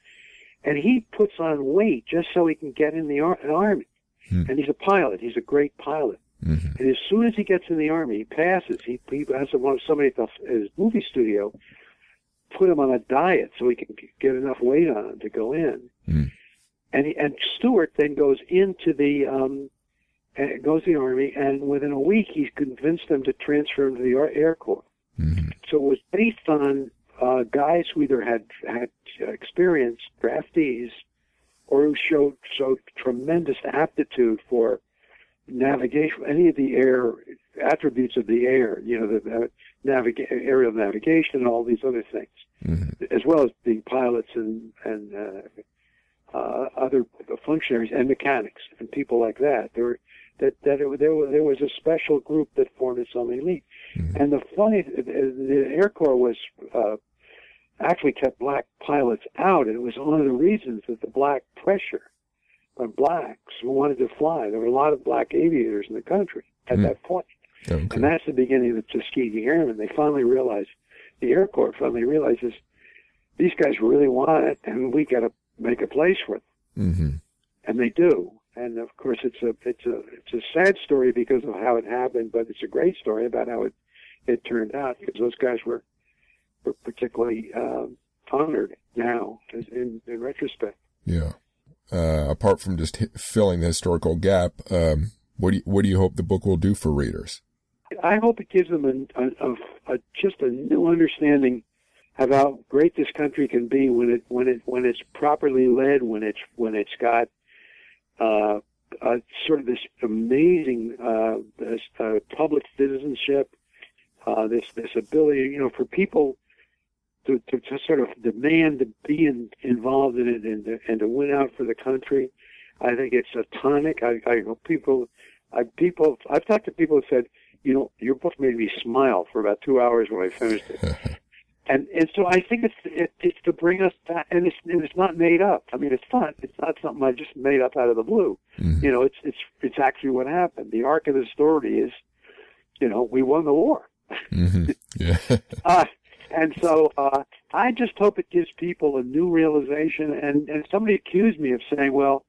And he puts on weight just so he can get in the ar- army. Hmm. And he's a pilot. He's a great pilot. Mm-hmm. And as soon as he gets in the army, he passes. He, he has somebody at the, his movie studio put him on a diet so he can get enough weight on him to go in. Mm. And he, and Stewart then goes into the um, goes to the army, and within a week he's convinced them to transfer him to the Air Corps. Mm-hmm. So it was based on uh, guys who either had had experience, draftees, or who showed showed tremendous aptitude for navigation, any of the air attributes of the air, you know, the naviga- aerial navigation and all these other things, mm-hmm. as well as being pilots and and uh, uh, other functionaries and mechanics and people like that. There were that that it, there was there was a special group that formed its own elite. Mm-hmm. And the funny, the Air Corps was uh, actually kept black pilots out, and it was one of the reasons that the black pressure on blacks who wanted to fly. There were a lot of black aviators in the country at mm-hmm. that point. Okay. And that's the beginning of the Tuskegee Airmen. They finally realized, the Air Corps finally realizes these guys really want it, and we got to make a place for them. Mm-hmm. And they do and of course it's a it's a it's a sad story because of how it happened, but it's a great story about how it it turned out because those guys were were particularly um, honored now in in retrospect. Yeah. Uh, apart from just filling the historical gap, um, what do you, what do you hope the book will do for readers? I hope it gives them a, a, a, just a new understanding of how great this country can be when it when it when it's properly led, when it's when it's got uh, uh, sort of this amazing uh, this, uh, public citizenship, uh, this this ability, you know, for people to, to, to sort of demand to be in, involved in it and to, and to win out for the country. I think it's a tonic. I, I people, I people, I've talked to people who said, you know, your book made me smile for about two hours when I finished it. and and so I think it's it, it's to bring us back, and it's and it's not made up. I mean, it's not it's not something I just made up out of the blue. Mm-hmm. You know, it's it's it's actually what happened. The arc of the story is, you know, we won the war. Mm-hmm. Yeah. uh, and so uh, I just hope it gives people a new realization. And and somebody accused me of saying, well,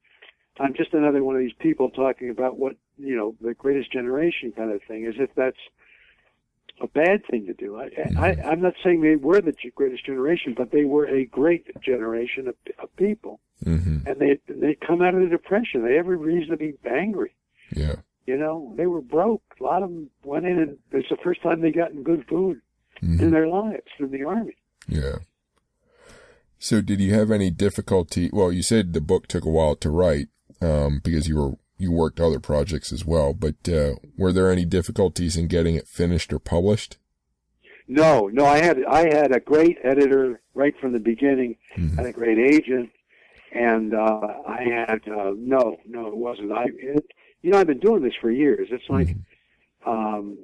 I'm just another one of these people talking about what you know the greatest generation kind of thing, as if that's a bad thing to do. I. I, I'm not saying they were the greatest generation, but they were a great generation of, of people, mm-hmm. and they they come out of the depression. They have every reason to be angry. Yeah, you know, they were broke. A lot of them went in, and it's the first time they gotten good food mm-hmm. in their lives in the army. Yeah. So, did you have any difficulty? Well, you said the book took a while to write um, because you were you worked other projects as well, but uh, were there any difficulties in getting it finished or published? No, no. I had I had a great editor right from the beginning, mm-hmm. and a great agent, and uh, I had uh, no, no, it wasn't. I, it, you know, I've been doing this for years. It's like, mm-hmm. um,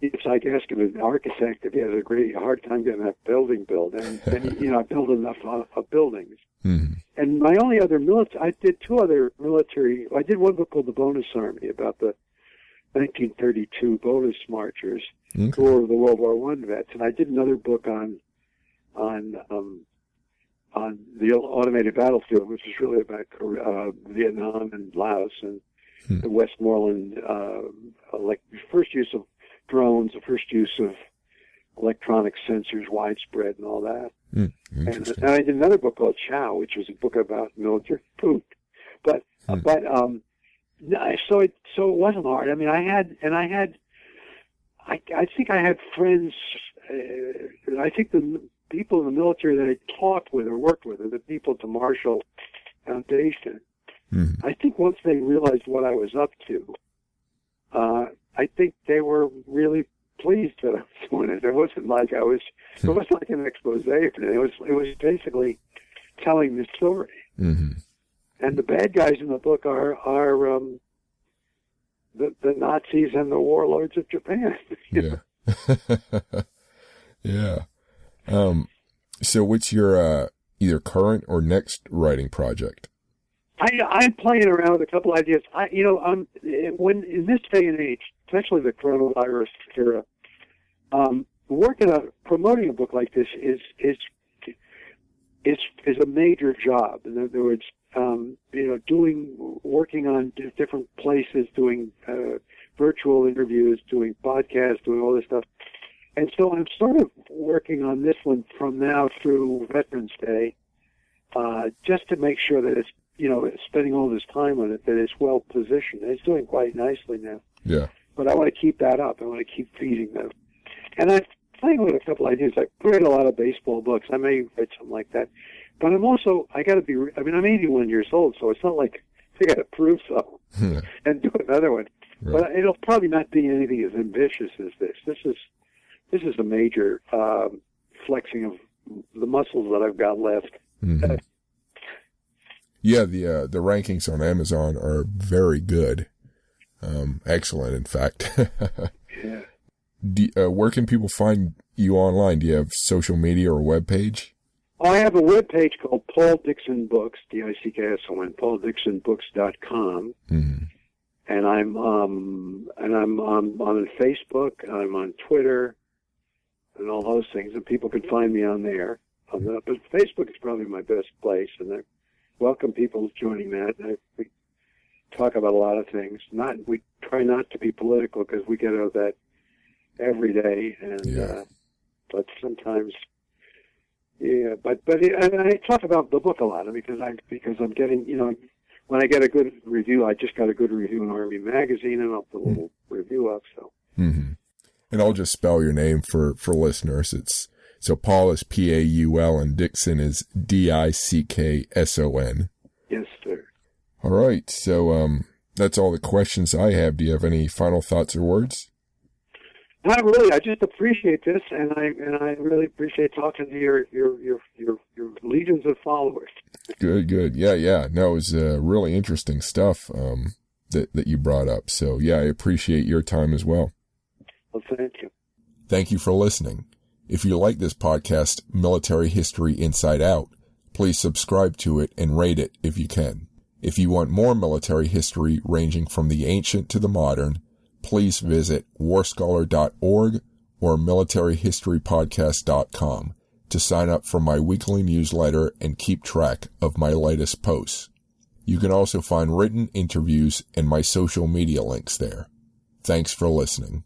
it's like asking an architect if he has a great hard time getting a building built, and, and you know, I build enough uh, of buildings. Mm-hmm. And my only other military, I did two other military. I did one book called The Bonus Army about the 1932 bonus marchers okay. who were the World War One vets, and I did another book on on um, on the automated battlefield, which is really about uh, Vietnam and Laos and hmm. the Westmoreland, uh, like first use of drones, the first use of electronic sensors widespread and all that. Mm, And, and I did another book called Chow, which was a book about military food. But Hmm. but um, so it so it wasn't hard. I mean, I had and I had, I I think I had friends. Uh, I think the people in the military that I talked with or worked with are the people at the Marshall Foundation. Mhm. I think once they realized what I was up to, uh, I think they were really pleased that I was doing it. It wasn't like I was. It wasn't like an expose. it. Was. It was basically telling the story. Mhm. And the bad guys in the book are are um, the the Nazis and the warlords of Japan. Yeah. yeah. Um, so what's your, uh, either current or next writing project? I, I'm playing around with a couple ideas. I, you know, um, when in this day and age, especially the coronavirus era, um, working on promoting a book like this is is is is a major job. In other words, um, you know, doing working on different places, doing uh, virtual interviews, doing podcasts, doing all this stuff. And so I'm sort of working on this one from now through Veterans Day, uh, just to make sure that it's you know, spending all this time on it, that it's well positioned. It's doing quite nicely now. Yeah. But I want to keep that up. I want to keep feeding them. And I'm playing with a couple ideas. I've read a lot of baseball books. I may read something like that. But I'm also, I got to be, I mean, I'm 81 years old, so it's not like I got to prove so Yeah. and do another one. Right. But it'll probably not be anything as ambitious as this. This is, this is a major um, flexing of the muscles that I've got left. Mhm. Yeah, the uh, the rankings on Amazon are very good, um, excellent, in fact. Yeah. Do, uh, where can people find you online? Do you have social media or web page? I have a web page called Paul Dickson Books, D-I-C-K-S-O-N, pauldicksonbooks.com. Mm-hmm. And I'm, um, and I'm, I'm on Facebook, I'm on Twitter, and all those things, and people can find me on there. On the, but Facebook is probably my best place, and I welcome people joining that. I, we talk about a lot of things. Not, we try not to be political because we get out of that every day, and, Yeah. uh, but sometimes yeah, but but it, and I talk about the book a lot because I because I'm getting you know when I get a good review, I just got a good review in Army Magazine, and I'll put a little review up. So Mm-hmm. And I'll just spell your name for, for listeners. It's, so Paul is P-A-U-L and Dickson is D-I-C-K-S-O-N. yes, sir. All right. So, um, that's all the questions I have. Do you have any final thoughts or words? Not really. I just appreciate this, and I and I really appreciate talking to your your your your, your legions of followers. Good, good. Yeah, yeah. No, it was uh, really interesting stuff um, that that you brought up. So yeah, I appreciate your time as well. Well, thank you. Thank you for listening. If you like this podcast, Military History Inside Out, please subscribe to it and rate it if you can. If you want more military history ranging from the ancient to the modern, please visit warscholar.org or militaryhistorypodcast.com to sign up for my weekly newsletter and keep track of my latest posts. You can also find written interviews and my social media links there. Thanks for listening.